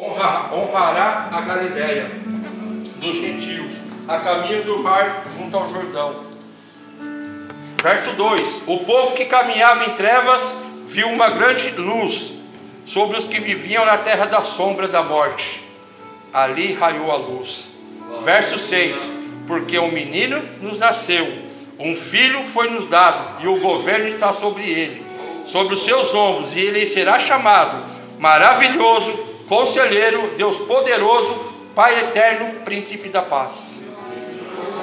honra, honrará a Galiléia dos gentios, a caminho do mar junto ao Jordão. Verso 2: O povo que caminhava em trevas viu uma grande luz sobre os que viviam na terra da sombra da morte. Ali raiou a luz. Verso 6: Porque um menino nos nasceu, um filho foi nos dado, e o governo está sobre ele, sobre os seus ombros, e ele será chamado Maravilhoso, Conselheiro, Deus Poderoso, Pai Eterno, Príncipe da Paz.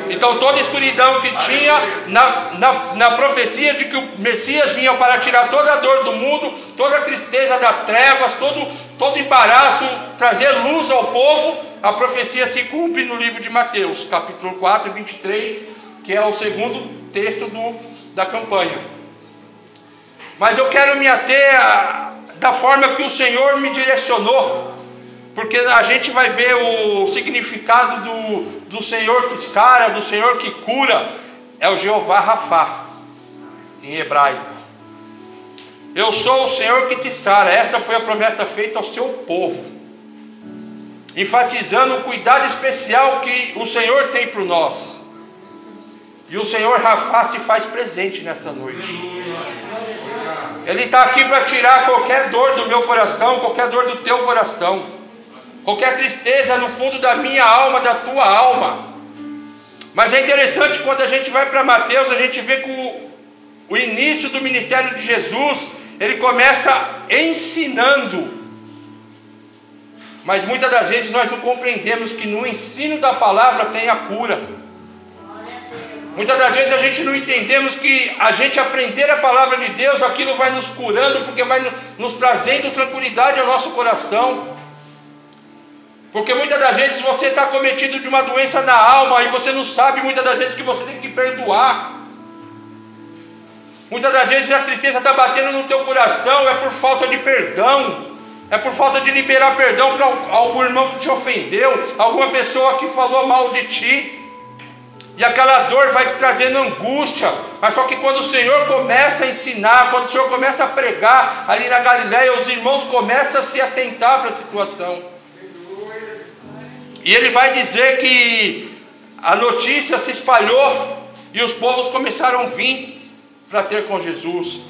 Então toda a escuridão que tinha na, na, na, profecia de que o Messias vinha para tirar toda a dor do mundo, toda a tristeza das trevas, todo, todo embaraço, trazer luz ao povo, a profecia se cumpre no livro de Mateus, capítulo 4, 23, que é o segundo texto do, da campanha. Mas eu quero me ater a, da forma que o Senhor me direcionou porque a gente vai ver o significado do, do Senhor que sara, do Senhor que cura, é o Jeová Rafá, em hebraico. Eu sou o Senhor que te sara, essa foi a promessa feita ao seu povo, enfatizando o cuidado especial que o Senhor tem para nós. E o Senhor Rafá se faz presente nessa noite. Ele está aqui para tirar qualquer dor do meu coração, qualquer dor do teu coração qualquer tristeza no fundo da minha alma, da tua alma. Mas é interessante quando a gente vai para Mateus, a gente vê que o, o início do ministério de Jesus, ele começa ensinando. Mas muitas das vezes nós não compreendemos que no ensino da palavra tem a cura. Muitas das vezes a gente não entendemos que a gente aprender a palavra de Deus, aquilo vai nos curando, porque vai nos trazendo tranquilidade ao nosso coração. Porque muitas das vezes você está cometido de uma doença na alma e você não sabe muitas das vezes que você tem que perdoar. Muitas das vezes a tristeza está batendo no teu coração, é por falta de perdão, é por falta de liberar perdão para algum irmão que te ofendeu, alguma pessoa que falou mal de ti. E aquela dor vai trazendo angústia. Mas só que quando o Senhor começa a ensinar, quando o Senhor começa a pregar ali na Galiléia, os irmãos começam a se atentar para a situação. E ele vai dizer que a notícia se espalhou e os povos começaram a vir para ter com Jesus,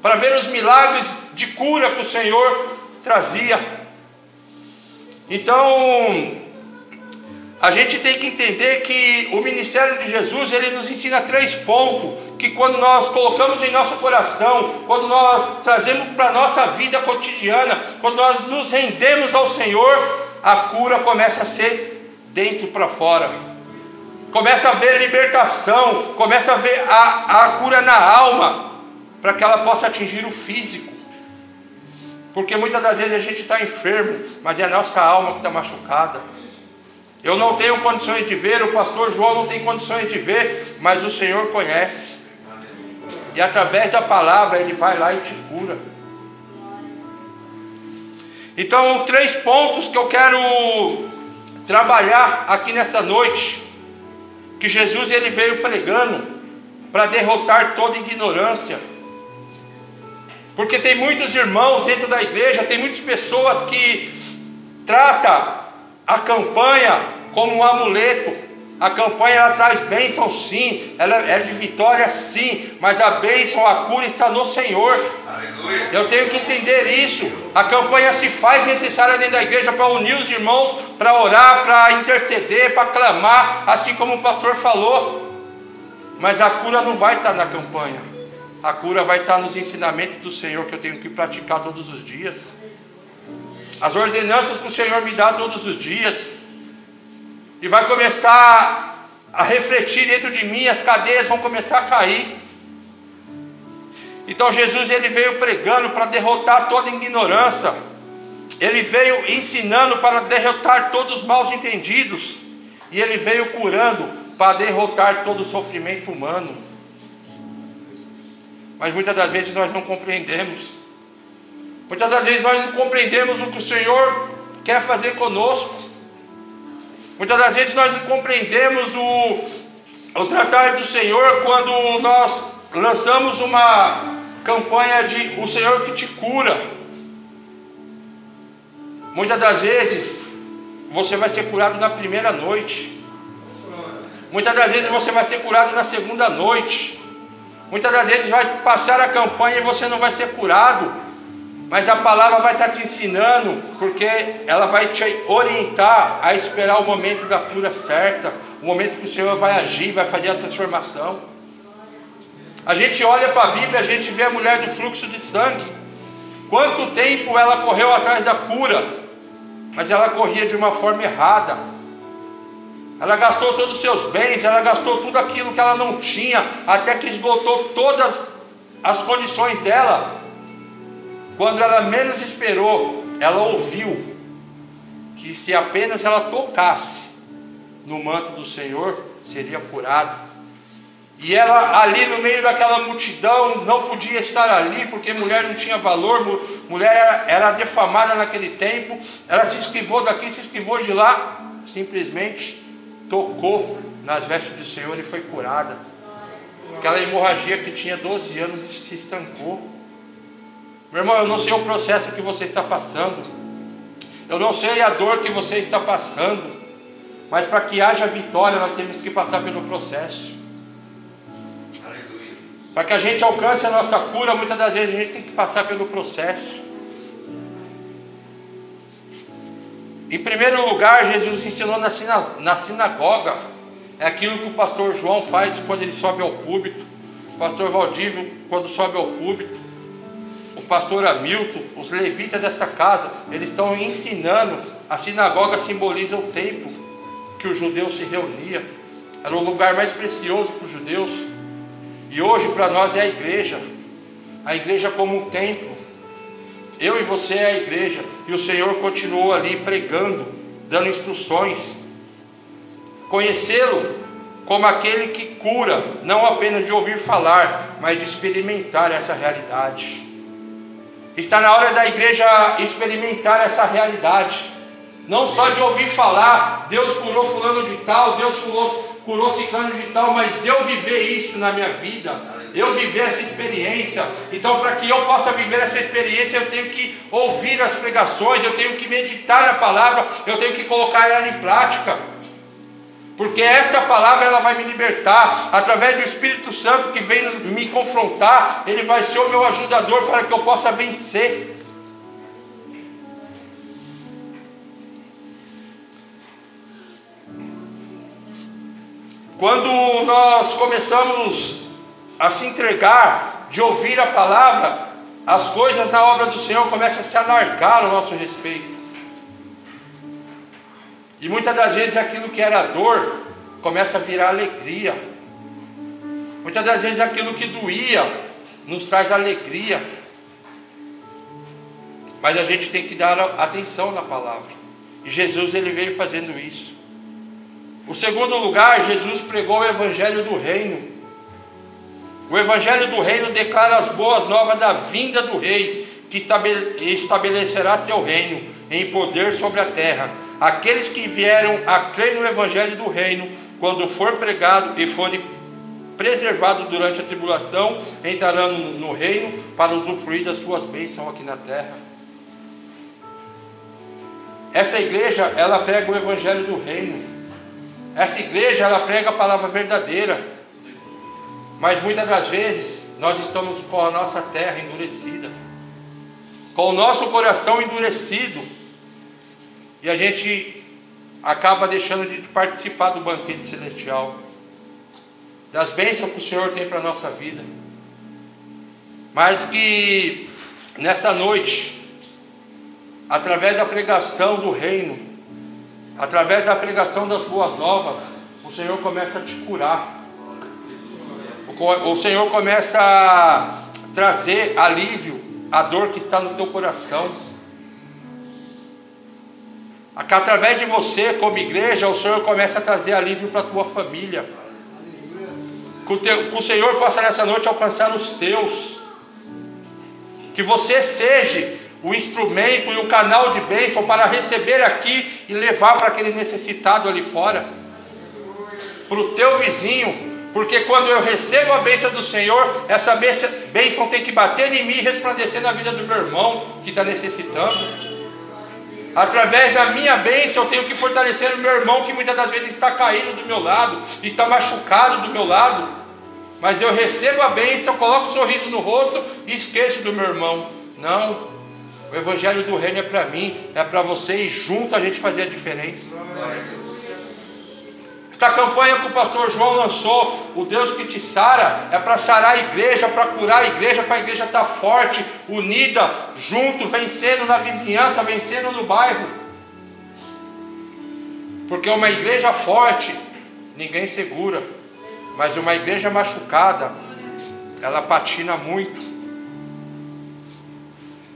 para ver os milagres de cura que o Senhor trazia. Então, a gente tem que entender que o ministério de Jesus, ele nos ensina três pontos, que quando nós colocamos em nosso coração, quando nós trazemos para a nossa vida cotidiana, quando nós nos rendemos ao Senhor, a cura começa a ser dentro para fora. Começa a ver libertação, começa a ver a, a cura na alma, para que ela possa atingir o físico. Porque muitas das vezes a gente está enfermo, mas é a nossa alma que está machucada. Eu não tenho condições de ver, o pastor João não tem condições de ver, mas o Senhor conhece. E através da palavra ele vai lá e te cura. Então, três pontos que eu quero trabalhar aqui nessa noite, que Jesus ele veio pregando para derrotar toda ignorância. Porque tem muitos irmãos dentro da igreja, tem muitas pessoas que trata a campanha como um amuleto. A campanha ela traz bênção sim, ela é de vitória sim, mas a bênção, a cura está no Senhor. Aleluia. Eu tenho que entender isso. A campanha se faz necessária dentro da igreja para unir os irmãos, para orar, para interceder, para clamar, assim como o pastor falou. Mas a cura não vai estar na campanha. A cura vai estar nos ensinamentos do Senhor que eu tenho que praticar todos os dias. As ordenanças que o Senhor me dá todos os dias e vai começar a refletir dentro de mim, as cadeias vão começar a cair. Então Jesus ele veio pregando para derrotar toda ignorância. Ele veio ensinando para derrotar todos os mal entendidos. E ele veio curando para derrotar todo o sofrimento humano. Mas muitas das vezes nós não compreendemos. Muitas das vezes nós não compreendemos o que o Senhor quer fazer conosco. Muitas das vezes nós não compreendemos o, o tratar do Senhor quando nós lançamos uma campanha de o Senhor que te cura. Muitas das vezes você vai ser curado na primeira noite. Muitas das vezes você vai ser curado na segunda noite. Muitas das vezes vai passar a campanha e você não vai ser curado. Mas a palavra vai estar te ensinando, porque ela vai te orientar a esperar o momento da cura certa, o momento que o Senhor vai agir, vai fazer a transformação. A gente olha para a Bíblia, a gente vê a mulher do fluxo de sangue. Quanto tempo ela correu atrás da cura, mas ela corria de uma forma errada. Ela gastou todos os seus bens, ela gastou tudo aquilo que ela não tinha, até que esgotou todas as condições dela. Quando ela menos esperou, ela ouviu que se apenas ela tocasse no manto do Senhor, seria curada. E ela ali no meio daquela multidão não podia estar ali, porque mulher não tinha valor, mulher era, era defamada naquele tempo, ela se esquivou daqui, se esquivou de lá, simplesmente tocou nas vestes do Senhor e foi curada. Aquela hemorragia que tinha 12 anos se estancou. Meu irmão, eu não sei o processo que você está passando. Eu não sei a dor que você está passando. Mas para que haja vitória, nós temos que passar pelo processo. Para que a gente alcance a nossa cura, muitas das vezes a gente tem que passar pelo processo. Em primeiro lugar, Jesus ensinou na sinagoga. É aquilo que o pastor João faz quando ele sobe ao púlpito. O pastor Valdívio, quando sobe ao púlpito. Pastor Hamilton, os levitas dessa casa, eles estão ensinando. A sinagoga simboliza o templo que os judeus se reuniam. Era o lugar mais precioso para os judeus. E hoje para nós é a igreja. A igreja como um templo. Eu e você é a igreja. E o Senhor continuou ali pregando, dando instruções. Conhecê-lo como aquele que cura, não apenas de ouvir falar, mas de experimentar essa realidade. Está na hora da igreja experimentar essa realidade. Não só de ouvir falar, Deus curou fulano de tal, Deus curou, curou ciclano de tal, mas eu viver isso na minha vida eu viver essa experiência. Então, para que eu possa viver essa experiência, eu tenho que ouvir as pregações, eu tenho que meditar na palavra, eu tenho que colocar ela em prática. Porque esta palavra ela vai me libertar através do Espírito Santo que vem me confrontar, ele vai ser o meu ajudador para que eu possa vencer. Quando nós começamos a se entregar, de ouvir a palavra, as coisas na obra do Senhor começam a se alargar no nosso respeito. E muitas das vezes aquilo que era dor começa a virar alegria. Muitas das vezes aquilo que doía nos traz alegria. Mas a gente tem que dar atenção na palavra. E Jesus ele veio fazendo isso. O segundo lugar, Jesus pregou o evangelho do reino. O Evangelho do Reino declara as boas novas da vinda do Rei, que estabelecerá seu reino em poder sobre a terra. Aqueles que vieram a crer no Evangelho do Reino, quando for pregado e forem preservados durante a tribulação, entrarão no reino para usufruir das suas bênçãos aqui na terra. Essa igreja, ela prega o Evangelho do Reino. Essa igreja, ela prega a palavra verdadeira. Mas muitas das vezes nós estamos com a nossa terra endurecida, com o nosso coração endurecido, e a gente acaba deixando de participar do banquete celestial, das bênçãos que o Senhor tem para a nossa vida. Mas que nessa noite, através da pregação do reino, através da pregação das boas novas, o Senhor começa a te curar o Senhor começa a trazer alívio à dor que está no teu coração. Através de você, como igreja, o Senhor começa a trazer alívio para a tua família. Que o, teu, que o Senhor possa nessa noite alcançar os teus. Que você seja o instrumento e o canal de bênção para receber aqui e levar para aquele necessitado ali fora. Para o teu vizinho, porque quando eu recebo a bênção do Senhor, essa bênção tem que bater em mim e resplandecer na vida do meu irmão que está necessitando. Através da minha bênção, eu tenho que fortalecer o meu irmão que muitas das vezes está caído do meu lado, está machucado do meu lado. Mas eu recebo a bênção, coloco um sorriso no rosto e esqueço do meu irmão. Não, o evangelho do reino é para mim, é para você e junto a gente fazer a diferença. Esta campanha que o pastor João lançou, o Deus que te sara, é para sarar a igreja, para curar a igreja, para a igreja estar tá forte, unida, junto, vencendo na vizinhança, vencendo no bairro. Porque uma igreja forte, ninguém segura, mas uma igreja machucada, ela patina muito.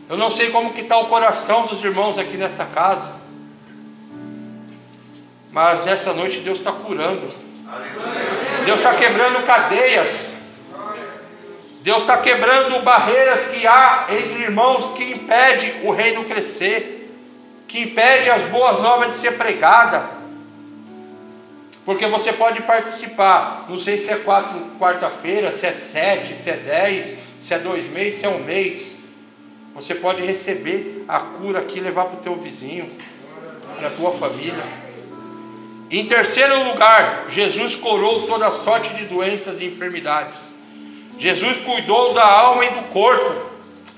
Eu não sei como que está o coração dos irmãos aqui nesta casa. Mas nessa noite Deus está curando. Deus está quebrando cadeias. Deus está quebrando barreiras que há entre irmãos que impede o reino crescer, que impede as boas novas de ser pregada. Porque você pode participar, não sei se é quatro quarta-feira, se é sete, se é dez, se é dois meses, se é um mês. Você pode receber a cura aqui e levar para o teu vizinho, para a tua família. Em terceiro lugar, Jesus curou toda sorte de doenças e enfermidades. Jesus cuidou da alma e do corpo,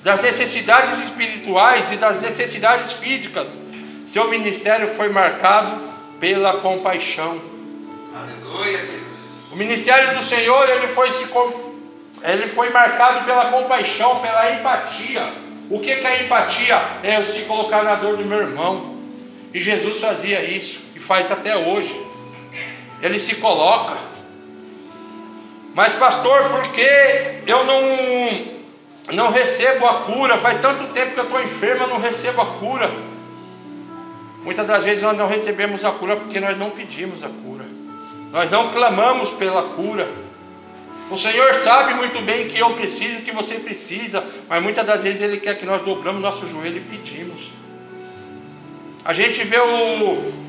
das necessidades espirituais e das necessidades físicas. Seu ministério foi marcado pela compaixão. Aleluia, Deus. O ministério do Senhor ele foi, se, ele foi marcado pela compaixão, pela empatia. O que é empatia? É eu se colocar na dor do meu irmão. E Jesus fazia isso e faz até hoje. Ele se coloca. Mas pastor, por que eu não não recebo a cura? Faz tanto tempo que eu estou enferma, não recebo a cura. Muitas das vezes nós não recebemos a cura porque nós não pedimos a cura. Nós não clamamos pela cura. O Senhor sabe muito bem que eu preciso, que você precisa, mas muitas das vezes Ele quer que nós dobramos nosso joelho e pedimos. A gente vê o,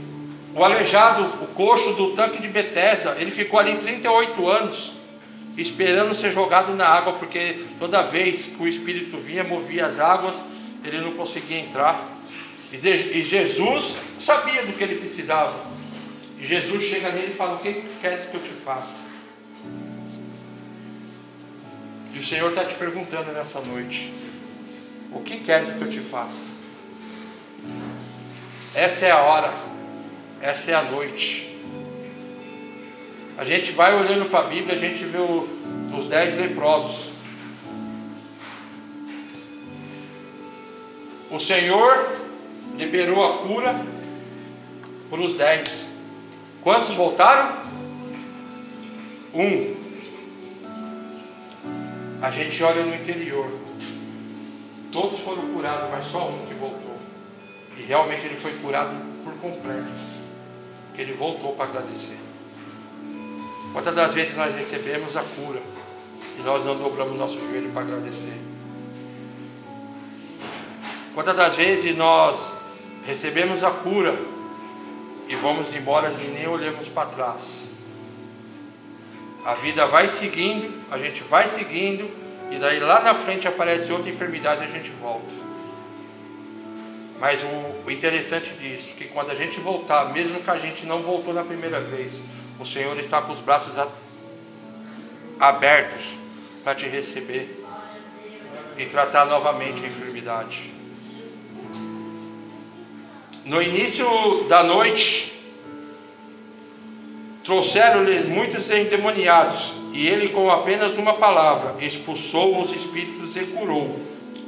o aleijado, o coxo do tanque de Betesda, ele ficou ali 38 anos, esperando ser jogado na água, porque toda vez que o Espírito vinha, movia as águas, ele não conseguia entrar. E Jesus sabia do que ele precisava. E Jesus chega nele e fala: O que queres que eu te faça? E o Senhor está te perguntando nessa noite: O que queres que eu te faça? Essa é a hora, essa é a noite. A gente vai olhando para a Bíblia, a gente vê o, os dez leprosos. O Senhor liberou a cura para os dez. Quantos voltaram? Um a gente olha no interior. Todos foram curados, mas só um que voltou. E realmente ele foi curado por completo. Ele voltou para agradecer. Quantas das vezes nós recebemos a cura e nós não dobramos nosso joelho para agradecer? Quantas das vezes nós recebemos a cura e vamos embora e nem olhamos para trás? A vida vai seguindo, a gente vai seguindo, e daí lá na frente aparece outra enfermidade e a gente volta. Mas o, o interessante disso, que quando a gente voltar, mesmo que a gente não voltou na primeira vez, o Senhor está com os braços a, abertos para te receber e tratar novamente a enfermidade. No início da noite, Trouxeram-lhe muitos endemoniados, e ele, com apenas uma palavra, expulsou os espíritos e curou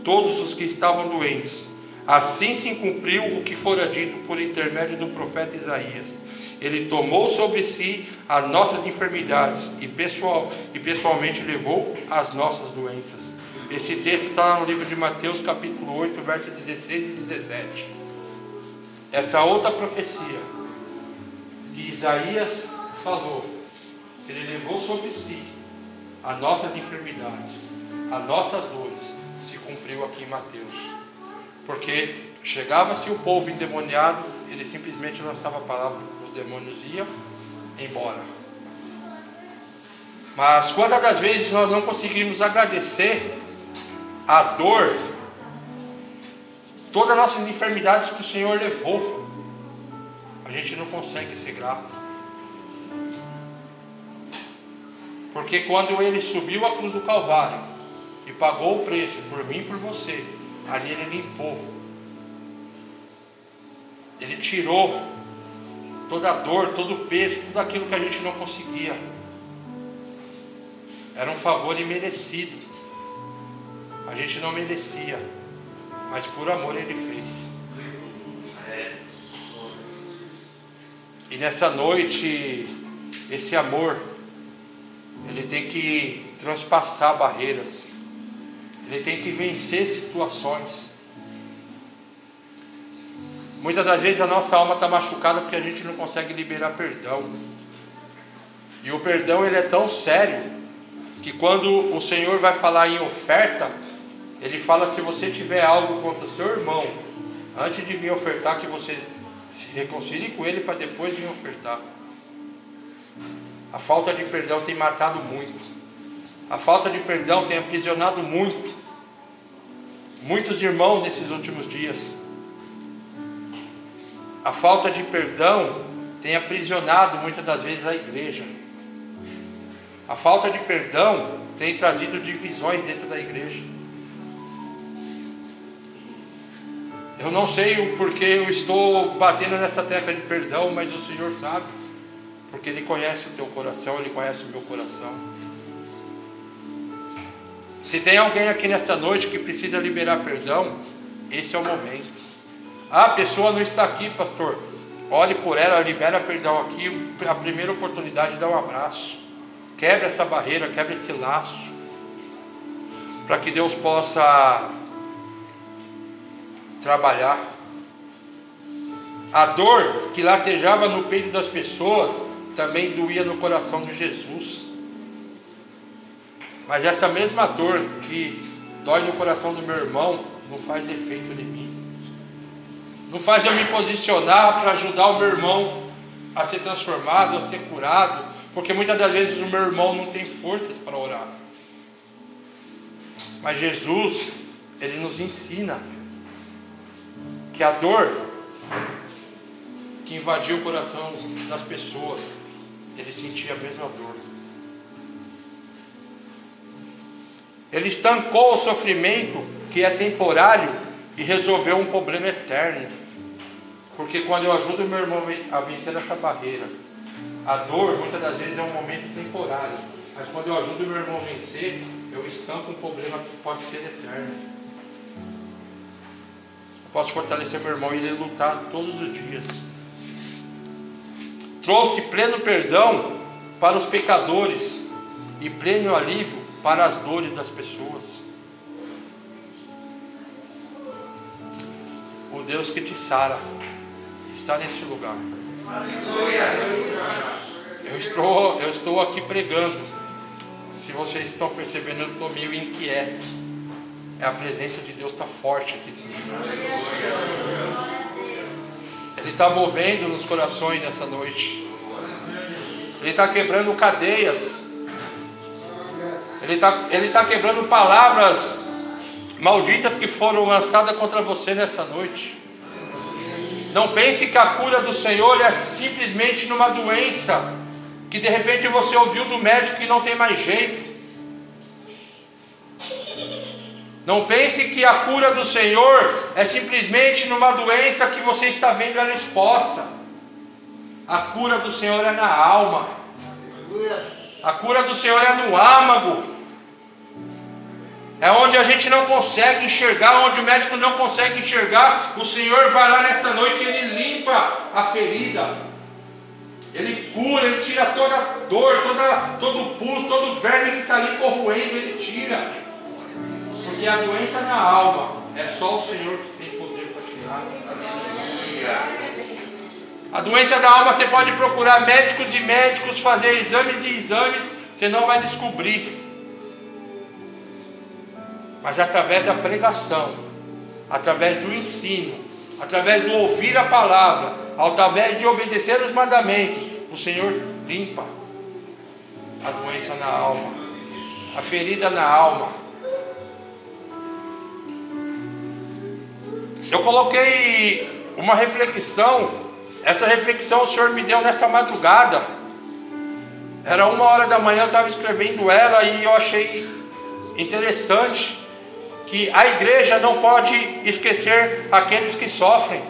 todos os que estavam doentes. Assim se cumpriu o que fora dito por intermédio do profeta Isaías. Ele tomou sobre si as nossas enfermidades e, pessoal, e pessoalmente levou as nossas doenças. Esse texto está no livro de Mateus, capítulo 8, versos 16 e 17. Essa outra profecia de Isaías falou, ele levou sobre si as nossas enfermidades, as nossas dores, se cumpriu aqui em Mateus. Porque chegava-se o povo endemoniado, ele simplesmente lançava a palavra, os demônios iam embora. Mas quantas das vezes nós não conseguimos agradecer a dor todas as nossas enfermidades que o Senhor levou, a gente não consegue ser grato. Porque quando ele subiu a cruz do Calvário e pagou o preço por mim e por você, ali ele limpou. Ele tirou toda a dor, todo o peso, tudo aquilo que a gente não conseguia. Era um favor imerecido. A gente não merecia, mas por amor ele fez. E nessa noite, esse amor, ele tem que transpassar barreiras, ele tem que vencer situações. Muitas das vezes a nossa alma está machucada porque a gente não consegue liberar perdão. E o perdão ele é tão sério que quando o Senhor vai falar em oferta, ele fala se você tiver algo contra seu irmão, antes de vir ofertar, que você se reconcilie com ele para depois vir ofertar. A falta de perdão tem matado muito. A falta de perdão tem aprisionado muito. Muitos irmãos nesses últimos dias. A falta de perdão tem aprisionado muitas das vezes a igreja. A falta de perdão tem trazido divisões dentro da igreja. Eu não sei o porquê eu estou batendo nessa tecla de perdão, mas o Senhor sabe, porque Ele conhece o teu coração, Ele conhece o meu coração. Se tem alguém aqui nessa noite que precisa liberar perdão, esse é o momento. Ah, a pessoa não está aqui, pastor. Olhe por ela, libera perdão aqui. A primeira oportunidade dá um abraço. Quebra essa barreira, quebra esse laço. Para que Deus possa trabalhar. A dor que latejava no peito das pessoas também doía no coração de Jesus. Mas essa mesma dor que dói no coração do meu irmão não faz efeito em mim. Não faz eu me posicionar para ajudar o meu irmão a ser transformado, a ser curado, porque muitas das vezes o meu irmão não tem forças para orar. Mas Jesus, ele nos ensina que a dor que invadiu o coração das pessoas, ele sentia a mesma dor. Ele estancou o sofrimento que é temporário e resolveu um problema eterno. Porque quando eu ajudo meu irmão a vencer essa barreira, a dor muitas das vezes é um momento temporário. Mas quando eu ajudo meu irmão a vencer, eu estanco um problema que pode ser eterno. Posso fortalecer meu irmão e ele lutar todos os dias. Trouxe pleno perdão para os pecadores e pleno alívio para as dores das pessoas. O Deus que te sara está neste lugar. Eu estou, eu estou aqui pregando. Se vocês estão percebendo, eu estou meio inquieto. É a presença de Deus está forte aqui. Ele está movendo nos corações nessa noite. Ele está quebrando cadeias. Ele está ele tá quebrando palavras malditas que foram lançadas contra você nessa noite. Não pense que a cura do Senhor é simplesmente numa doença que de repente você ouviu do médico que não tem mais jeito. Não pense que a cura do Senhor é simplesmente numa doença que você está vendo ela exposta. A cura do Senhor é na alma. A cura do Senhor é no âmago. É onde a gente não consegue enxergar, onde o médico não consegue enxergar. O Senhor vai lá nessa noite e Ele limpa a ferida. Ele cura, Ele tira toda a dor, toda, todo o pulso, todo o verme que está ali corroendo, Ele tira. Porque a doença na alma é só o Senhor que tem poder para tirar. A doença da alma você pode procurar médicos e médicos, fazer exames e exames, você não vai descobrir. Mas através da pregação, através do ensino, através do ouvir a palavra, através de obedecer os mandamentos, o Senhor limpa a doença na alma, a ferida na alma. Eu coloquei uma reflexão, essa reflexão o Senhor me deu nesta madrugada. Era uma hora da manhã, eu estava escrevendo ela e eu achei interessante que a igreja não pode esquecer aqueles que sofrem,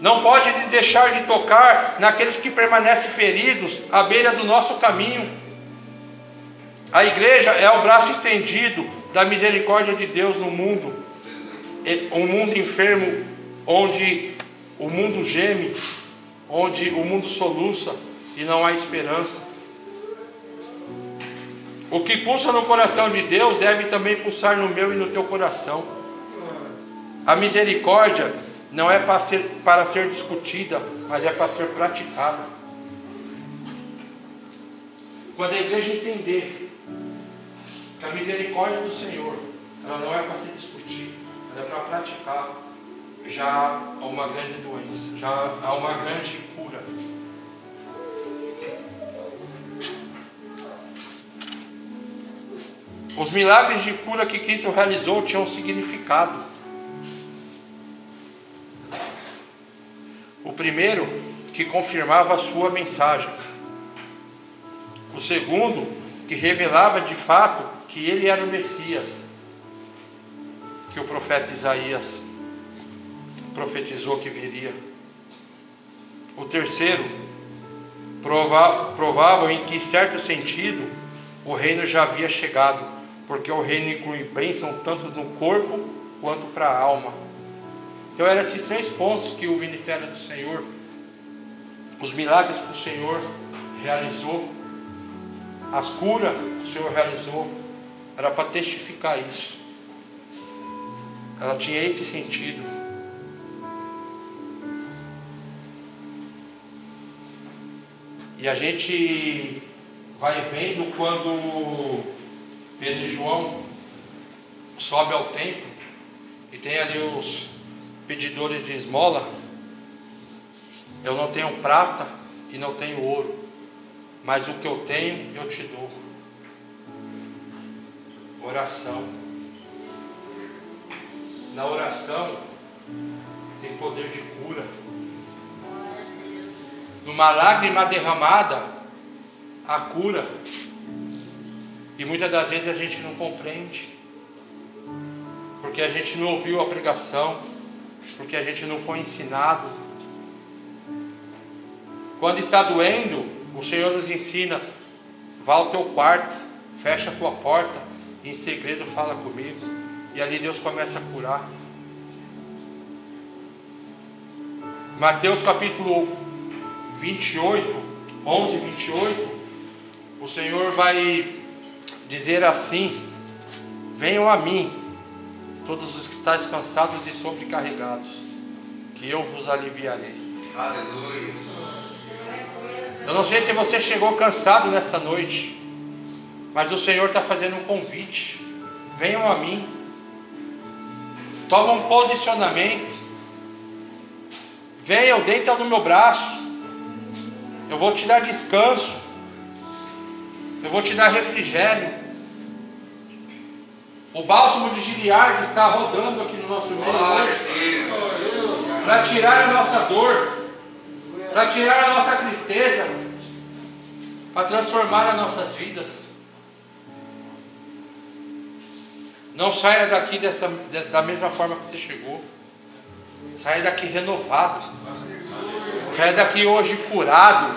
não pode deixar de tocar naqueles que permanecem feridos à beira do nosso caminho. A igreja é o braço estendido da misericórdia de Deus no mundo, um mundo enfermo, onde o mundo geme, onde o mundo soluça e não há esperança. O que pulsa no coração de Deus deve também pulsar no meu e no teu coração. A misericórdia não é para ser, para ser discutida, mas é para ser praticada. Quando a igreja entender que a misericórdia do Senhor ela não é para se discutir, ela é para praticar, já há uma grande doença, já há uma grande cura. Os milagres de cura que Cristo realizou tinham significado. O primeiro, que confirmava a sua mensagem. O segundo, que revelava de fato que ele era o Messias, que o profeta Isaías profetizou que viria. O terceiro, provável em que, certo sentido, o reino já havia chegado porque o reino inclui bênção tanto no corpo quanto para a alma. Então eram esses três pontos que o ministério do Senhor, os milagres que o Senhor realizou, as curas que o Senhor realizou, era para testificar isso. Ela tinha esse sentido. E a gente vai vendo quando Pedro e João sobe ao templo e tem ali os pedidores de esmola. Eu não tenho prata e não tenho ouro, mas o que eu tenho eu te dou. Oração. Na oração tem poder de cura. Numa lágrima derramada, a cura. E muitas das vezes a gente não compreende, porque a gente não ouviu a pregação, porque a gente não foi ensinado. Quando está doendo, o Senhor nos ensina: vá ao teu quarto, fecha a tua porta, e em segredo fala comigo. E ali Deus começa a curar. Mateus capítulo 28, 11, 28, o Senhor vai dizer assim: Venham a mim, todos os que estão cansados e sobrecarregados, que eu vos aliviarei. Aleluia. Eu não sei se você chegou cansado nesta noite, mas o Senhor está fazendo um convite. Venham a mim. Toma um posicionamento. Venham, deita no meu braço. Eu vou te dar descanso. Eu vou te dar refrigério. O bálsamo de Gilead está rodando aqui no nosso meio hoje. Para tirar a nossa dor. Para tirar a nossa tristeza. Para transformar as nossas vidas. Não saia daqui dessa, da mesma forma que você chegou. Saia daqui renovado. Saia daqui hoje curado.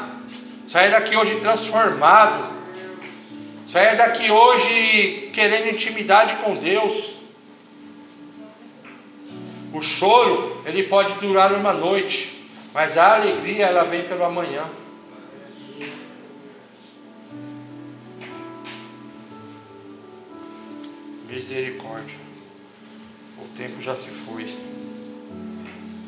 Saia daqui hoje transformado. Saia daqui hoje querendo intimidade com Deus. O choro, ele pode durar uma noite, mas a alegria ela vem pela manhã. Misericórdia. O tempo já se foi.